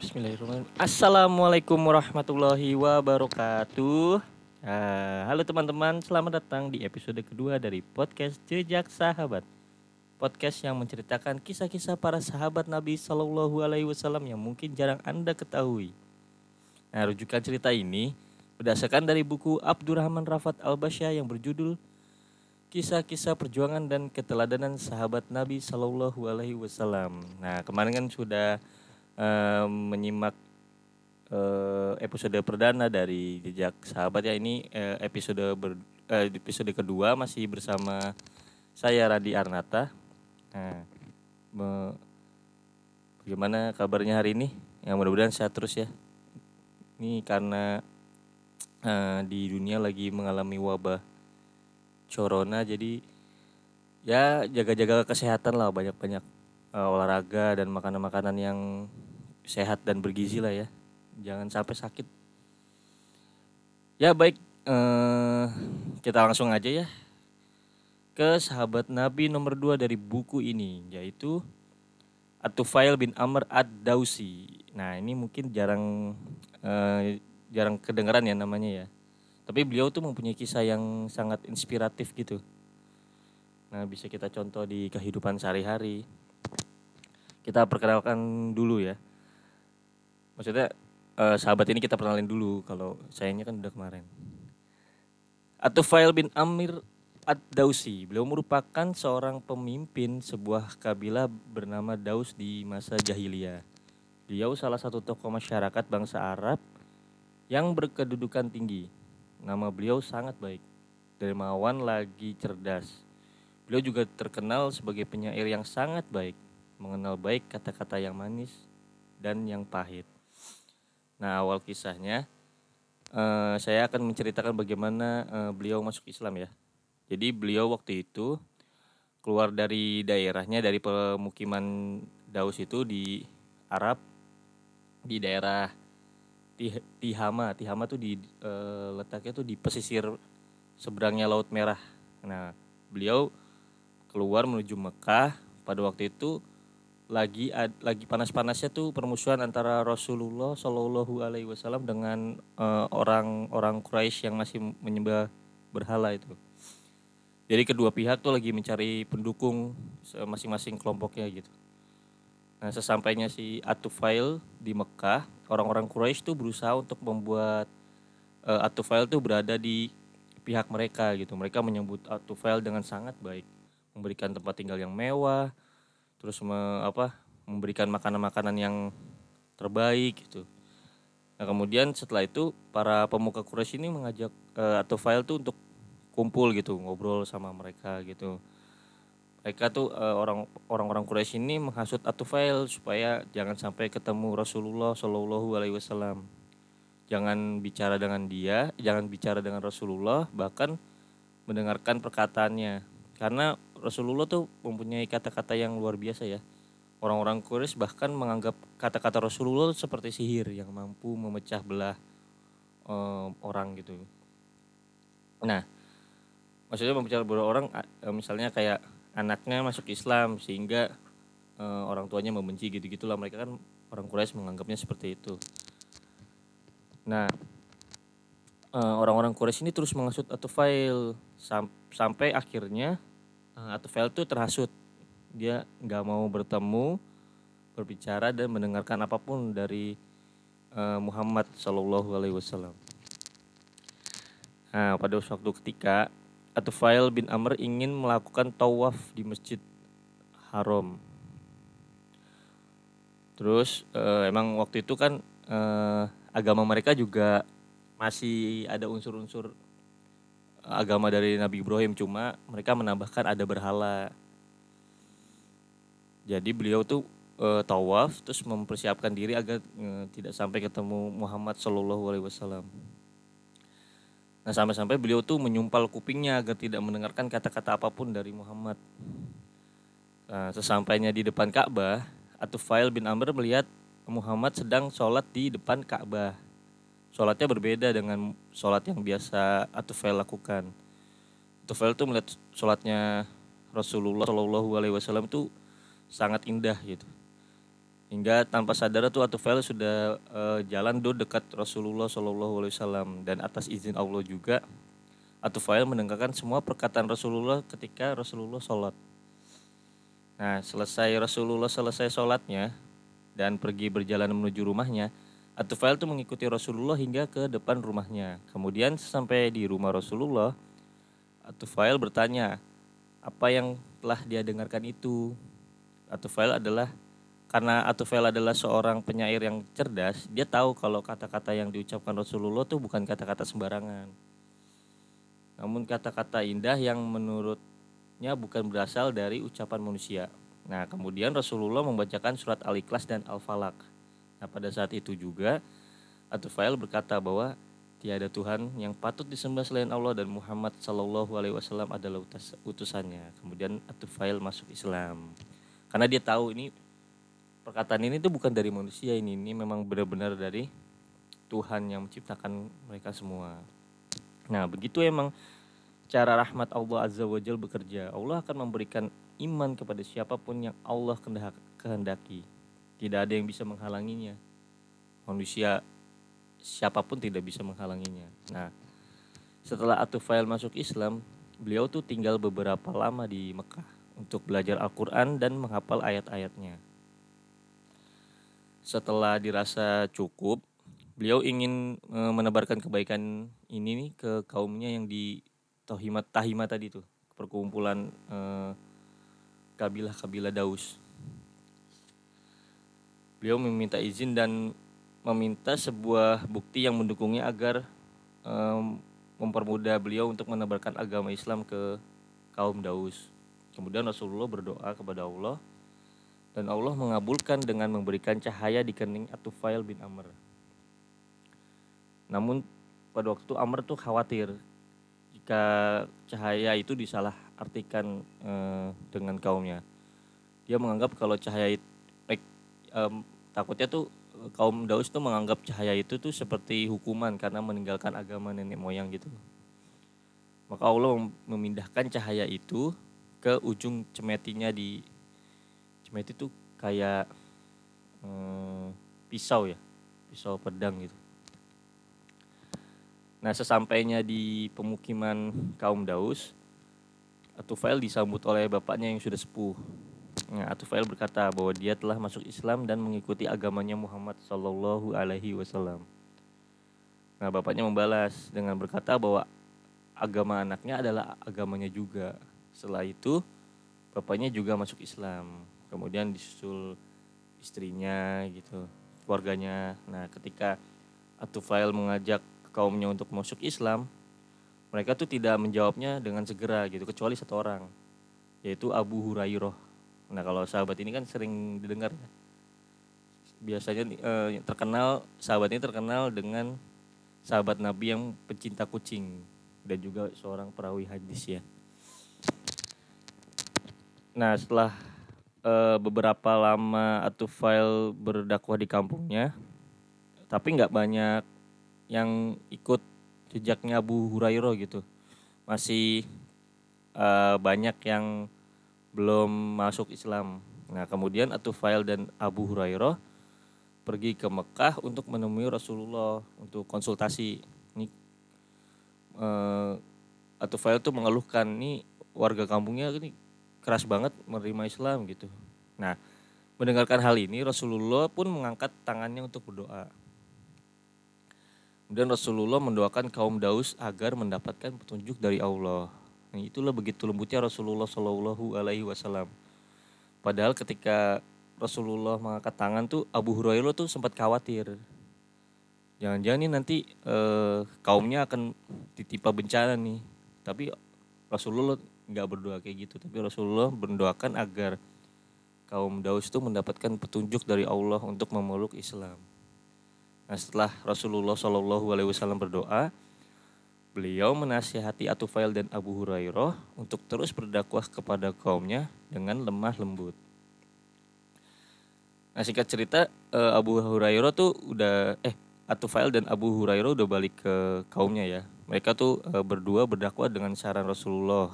Bismillahirrahmanirrahim. Assalamualaikum warahmatullahi wabarakatuh. Ah, halo teman-teman, selamat datang di episode kedua dari podcast Jejak Sahabat. Podcast yang menceritakan kisah-kisah para sahabat Nabi Shallallahu Alaihi Wasallam yang mungkin jarang anda ketahui. Nah, rujukan cerita ini berdasarkan dari buku Abdurrahman Rafat Al Basya yang berjudul Kisah-kisah perjuangan dan keteladanan sahabat Nabi Shallallahu Alaihi Wasallam. Nah, kemarin kan sudah eh, menyimak eh, episode perdana dari jejak sahabat ya ini eh, episode ber, eh, episode kedua masih bersama saya Radi Arnata. Nah, bagaimana kabarnya hari ini? Yang mudah-mudahan sehat terus ya. Ini karena eh, di dunia lagi mengalami wabah corona jadi ya jaga-jaga kesehatan lah banyak-banyak eh, olahraga dan makanan-makanan yang sehat dan bergizi lah ya. Jangan sampai sakit. Ya baik. Eh, kita langsung aja ya. Ke sahabat Nabi nomor 2 dari buku ini yaitu Atufail bin Amr ad-Dausi. Nah ini mungkin jarang eh, jarang kedengeran ya namanya ya. Tapi beliau tuh mempunyai kisah yang sangat inspiratif gitu. Nah, bisa kita contoh di kehidupan sehari-hari. Kita perkenalkan dulu ya. Maksudnya eh, sahabat ini kita kenalin dulu kalau sayangnya kan udah kemarin. Atufail bin Amir Ad-Dausi. Beliau merupakan seorang pemimpin sebuah kabilah bernama Daus di masa jahiliyah. Beliau salah satu tokoh masyarakat bangsa Arab yang berkedudukan tinggi. Nama beliau sangat baik, dermawan lagi cerdas. Beliau juga terkenal sebagai penyair yang sangat baik, mengenal baik kata-kata yang manis dan yang pahit. Nah, awal kisahnya eh, saya akan menceritakan bagaimana eh, beliau masuk Islam ya. Jadi beliau waktu itu keluar dari daerahnya dari pemukiman Daus itu di Arab di daerah Ti- Tihama. Tihama tuh di eh, letaknya tuh di pesisir seberangnya Laut Merah. Nah, beliau keluar menuju Mekah pada waktu itu lagi ad- lagi panas-panasnya tuh permusuhan antara Rasulullah Shallallahu Alaihi Wasallam dengan eh, orang-orang Quraisy yang masih menyembah berhala itu. Jadi kedua pihak tuh lagi mencari pendukung masing-masing kelompoknya gitu. Nah sesampainya si Atufail di Mekah, orang-orang Quraisy tuh berusaha untuk membuat eh, Atufail tuh berada di pihak mereka gitu. Mereka menyambut Atufail dengan sangat baik, memberikan tempat tinggal yang mewah, terus me- apa memberikan makanan-makanan yang terbaik gitu. Nah kemudian setelah itu para pemuka Quraisy ini mengajak eh, Atufail tuh untuk kumpul gitu, ngobrol sama mereka gitu. Mereka tuh eh, orang orang-orang Quraisy ini menghasut Atufail supaya jangan sampai ketemu Rasulullah Shallallahu Alaihi Wasallam. Jangan bicara dengan dia, jangan bicara dengan Rasulullah, bahkan mendengarkan perkataannya. Karena Rasulullah tuh mempunyai kata-kata yang luar biasa ya. Orang-orang Quraisy bahkan menganggap kata-kata Rasulullah seperti sihir yang mampu memecah belah eh, orang gitu. Nah, maksudnya memecah belah orang eh, misalnya kayak anaknya masuk Islam sehingga eh, orang tuanya membenci gitu-gitulah mereka kan orang Quraisy menganggapnya seperti itu. Nah, orang-orang Quraisy ini terus menghasut Atufail sam- sampai akhirnya uh, Atufail tuh terhasut. Dia nggak mau bertemu, berbicara dan mendengarkan apa pun dari eh, Muhammad Shallallahu Alaihi Wasallam. Nah, pada suatu ketika Atufail bin Amr ingin melakukan tawaf di Masjid Haram. Terus eh, emang waktu itu kan eh, agama mereka juga masih ada unsur-unsur agama dari Nabi Ibrahim cuma mereka menambahkan ada berhala. Jadi beliau tuh eh, tawaf terus mempersiapkan diri agar eh, tidak sampai ketemu Muhammad Shallallahu Alaihi Wasallam. Nah sampai-sampai beliau tuh menyumpal kupingnya agar tidak mendengarkan kata-kata apa pun dari Muhammad. Nah, sesampainya di depan Ka'bah, Atufail bin Amr melihat Muhammad sedang sholat di depan Ka'bah. Sholatnya berbeda dengan sholat yang biasa Atufail lakukan. Atufail tuh melihat sholatnya Rasulullah Shallallahu Alaihi Wasallam itu sangat indah gitu. hingga tanpa sadar tuh Atufail sudah uh, jalan tuh dekat Rasulullah Shallallahu Alaihi Wasallam dan atas izin Allah juga Atufail mendengarkan semua perkataan Rasulullah ketika Rasulullah sholat. Nah selesai Rasulullah selesai sholatnya dan pergi berjalan menuju rumahnya, Atufail tuh mengikuti Rasulullah hingga ke depan rumahnya. Kemudian sampai di rumah Rasulullah, Atufail bertanya, apa yang telah dia dengarkan itu? Atufail adalah karena Atufail adalah seorang penyair yang cerdas, dia tahu kalau kata-kata yang diucapkan Rasulullah itu bukan kata-kata sembarangan. Namun kata-kata indah yang menurutnya bukan berasal dari ucapan manusia. Nah, kemudian Rasulullah membacakan surat Al-Ikhlas dan Al-Falaq. Nah, pada saat itu juga Atufail berkata bahwa tiada Tuhan yang patut disembah selain Allah dan Muhammad Shallallahu Alaihi Wasallam adalah utusannya. Kemudian Atufail masuk Islam. Karena dia tahu ini perkataan ini tuh bukan dari manusia ini ini memang benar-benar dari Tuhan yang menciptakan mereka semua. Nah begitu emang cara rahmat Allah azza wajal bekerja Allah akan memberikan iman kepada siapa pun yang Allah kehendaki tidak ada yang bisa menghalanginya. Manusia siapa pun tidak bisa menghalanginya. Nah setelah Atufail masuk Islam beliau tuh tinggal beberapa lama di Mekah untuk belajar Al-Quran dan menghafal ayat-ayatnya. Setelah dirasa cukup, beliau ingin e, menebarkan kebaikan ini nih ke kaumnya yang di Tohimat Tahima tadi tuh, perkumpulan e, kabilah-kabilah Daus. Beliau meminta izin dan meminta sebuah bukti yang mendukungnya agar e, mempermudah beliau untuk menebarkan agama Islam ke kaum Daus. Kemudian Rasulullah berdoa kepada Allah dan Allah mengabulkan dengan memberikan cahaya di kening Atufail bin Amr. Namun pada waktu Amr tuh khawatir jika cahaya itu disalah artikan eh, dengan kaumnya. Dia menganggap kalau cahaya itu eh, takutnya tuh kaum Daus tuh menganggap cahaya itu tuh seperti hukuman karena meninggalkan agama nenek moyang gitu. Maka Allah memindahkan cahaya itu ke ujung cemetinya di cemeti itu kayak hmm, pisau ya pisau pedang gitu nah sesampainya di pemukiman kaum Daus Atufail disambut oleh bapaknya yang sudah sepuh Atufail berkata bahwa dia telah masuk Islam dan mengikuti agamanya Muhammad Shallallahu Alaihi Wasallam. Nah, bapaknya membalas dengan berkata bahwa agama anaknya adalah agamanya juga. Setelah itu, bapaknya juga masuk Islam kemudian disusul istrinya gitu keluarganya nah ketika Atufail mengajak kaumnya untuk masuk Islam mereka tuh tidak menjawabnya dengan segera gitu kecuali satu orang yaitu Abu Hurairah nah kalau sahabat ini kan sering didengar ya biasanya eh, terkenal sahabat ini terkenal dengan sahabat Nabi yang pecinta kucing dan juga seorang perawi hadis ya nah setelah uh, beberapa lama Atufail berdakwah di kampungnya, tapi nggak banyak yang ikut jejaknya Abu Hurairah gitu. Masih uh, banyak yang belum masuk Islam. Nah kemudian Atufail dan Abu Hurairah pergi ke Mekah untuk menemui Rasulullah untuk konsultasi. Ini uh, Atufail tuh mengeluhkan nih warga kampungnya ini keras banget menerima Islam gitu. Nah, mendengarkan hal ini Rasulullah pun mengangkat tangannya untuk berdoa. Kemudian Rasulullah mendoakan kaum Daus agar mendapatkan petunjuk dari Allah. Nah, itulah begitu lembutnya Rasulullah Shallallahu Alaihi Wasallam. Padahal ketika Rasulullah mengangkat tangan tuh Abu Hurairah tuh sempat khawatir. Jangan-jangan nih nanti eh, kaumnya akan ditimpa bencana nih. Tapi Rasulullah nggak berdoa kayak gitu tapi Rasulullah mendoakan agar kaum Daus itu mendapatkan petunjuk dari Allah untuk memeluk Islam. Nah setelah Rasulullah Shallallahu Alaihi Wasallam berdoa, beliau menasihati Atufail dan Abu Hurairah untuk terus berdakwah kepada kaumnya dengan lemah lembut. Nah singkat cerita eh, Abu Hurairah tuh udah eh Atufail dan Abu Hurairah udah balik ke kaumnya ya. Mereka tuh eh, berdua berdakwah dengan saran Rasulullah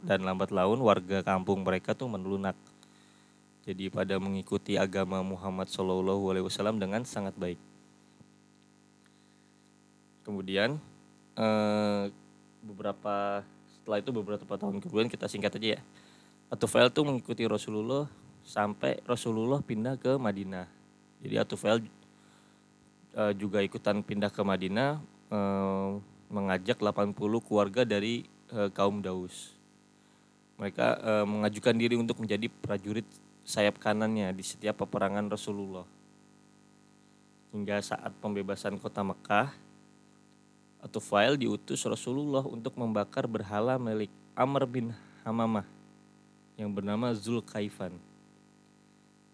dan lambat laun warga kampung mereka tuh melunak. jadi pada mengikuti agama Muhammad Shallallahu Alaihi Wasallam dengan sangat baik. Kemudian eh, beberapa setelah itu beberapa tahun kemudian kita singkat aja ya. Atufail tuh mengikuti Rasulullah sampai Rasulullah pindah ke Madinah. Jadi Atufail uh, juga ikutan pindah ke Madinah uh, mengajak 80 keluarga dari uh, kaum Daus. Mereka uh, mengajukan diri untuk menjadi prajurit sayap kanannya di setiap peperangan Rasulullah. Hingga saat pembebasan kota Mekah, Atufail diutus Rasulullah untuk membakar berhala milik Amr bin Hamamah yang bernama Zulkaifan.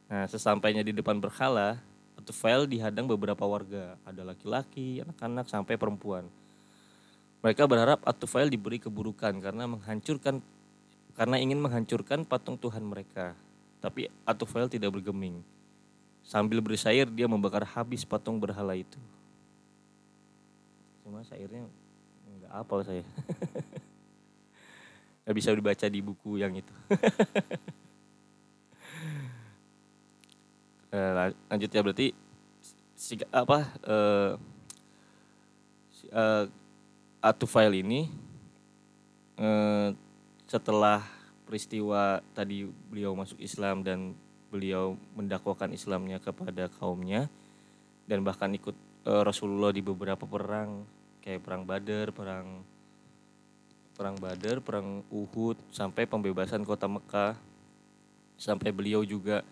Nah, sesampainya di depan berhala, Tufail dihadang beberapa warga, ada laki-laki, anak-anak, sampai perempuan. Mereka berharap Atufail diberi keburukan karena menghancurkan karena ingin menghancurkan patung Tuhan mereka. Tapi Atufail tidak bergeming. Sambil bersair dia membakar habis patung berhala itu. Cuma syairnya nggak apa saya. nggak bisa dibaca di buku yang itu eh, lanjut ya berarti si, apa uh, si, uh, Atufail ini uh, setelah peristiwa tadi beliau masuk Islam dan beliau mendakwakan Islamnya kepada kaumnya dan bahkan ikut uh, Rasulullah di beberapa perang kayak perang Badar, perang perang Badar, perang Uhud, sampai pembebasan kota Mekah, sampai beliau juga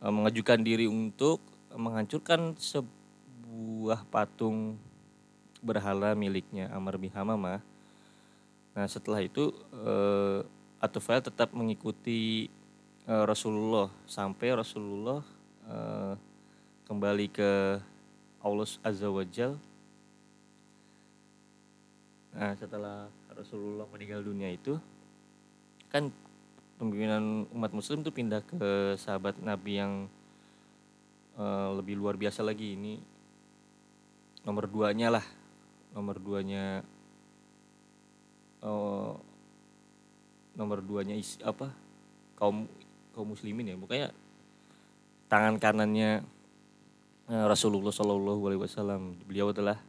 e, mengajukan diri untuk menghancurkan sebuah patung berhala miliknya Amr bin Hamamah. Nah setelah itu e, Atufail tetap mengikuti e, Rasulullah sampai Rasulullah e, kembali ke Allah Azza wa Jal. Nah setelah Rasulullah meninggal dunia itu kan pemimpinan umat muslim tuh pindah ke sahabat Nabi yang uh, lebih luar biasa lagi. Ini nomor duanya lah. Nomor duanya uh, nomor duanya isi, apa kaum kaum muslimin ya. Bukannya tangan kanannya Rasulullah Shallallahu Alaihi Wasallam beliau adalah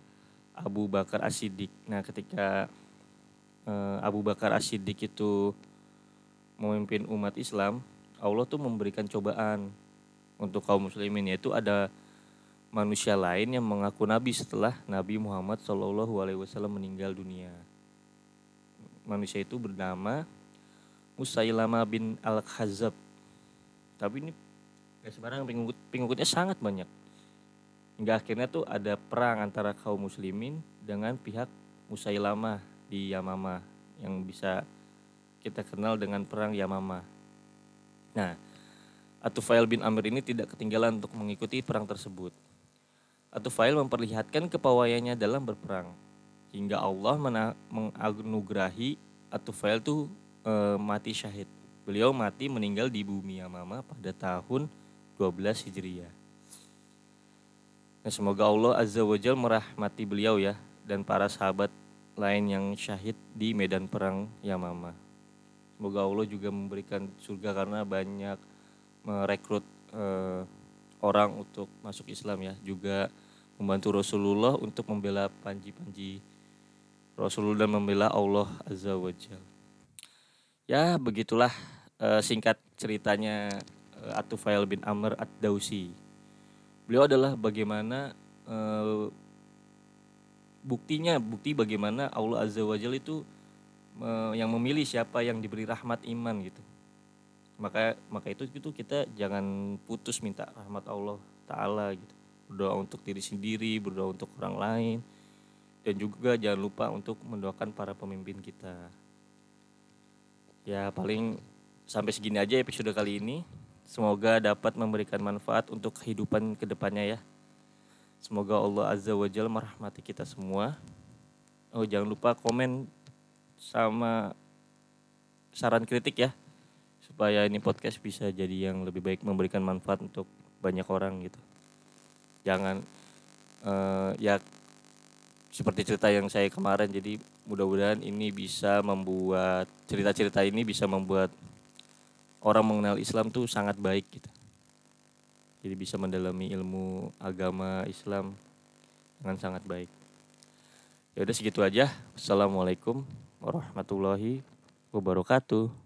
Abu Bakar As-Siddiq. Nah, ketika uh, Abu Bakar As-Siddiq itu memimpin umat Islam, Allah tuh memberikan cobaan untuk kaum muslimin yaitu ada manusia lain yang mengaku nabi setelah Nabi Muhammad Shallallahu Alaihi Wasallam meninggal dunia. Manusia itu bernama Musailama bin Al Khazab. Tapi ini ya sebarang pengikut pengikutnya sangat banyak. Hingga akhirnya tuh ada perang antara kaum muslimin dengan pihak Musailama di Yamama yang bisa kita kenal dengan perang Yamama. Nah, Atufail bin Amir ini tidak ketinggalan untuk mengikuti perang tersebut. Atufail memperlihatkan kepawaiannya dalam berperang hingga Allah menganugerahi Atufail itu e, mati syahid. Beliau mati meninggal di bumi Yamama pada tahun 12 Hijriah. Nah, semoga Allah Azza wa Jal merahmati beliau ya dan para sahabat lain yang syahid di medan perang Yamama. Semoga Allah juga memberikan surga karena banyak merekrut uh, orang untuk masuk Islam ya. Juga membantu Rasulullah untuk membela panji-panji Rasulullah dan membela Allah Azza wa Jal. Ya begitulah uh, singkat ceritanya uh, Atufail bin Amr Ad-Dausi. Beliau adalah bagaimana uh, buktinya bukti bagaimana Allah Azza wa Jalla itu yang memilih siapa yang diberi rahmat iman gitu. Maka maka itu itu kita jangan putus minta rahmat Allah Taala gitu. Berdoa untuk diri sendiri berdoa untuk orang lain dan juga jangan lupa untuk mendoakan para pemimpin kita. Ya paling sampai segini aja episode kali ini semoga dapat memberikan manfaat untuk kehidupan ke depannya ya Semoga Allah Azza wa Jalla merahmati kita semua. Oh jangan lupa komen sama saran kritik ya. Supaya ini podcast bisa jadi yang lebih baik memberikan manfaat untuk banyak orang gitu. Jangan uh, ya seperti cerita yang saya kemarin jadi mudah-mudahan ini bisa membuat cerita-cerita ini bisa membuat orang mengenal Islam tuh sangat baik gitu. Jadi bisa mendalami ilmu agama Islam dengan sangat baik. Ya udah segitu aja. Assalamualaikum warahmatullahi wabarakatuh.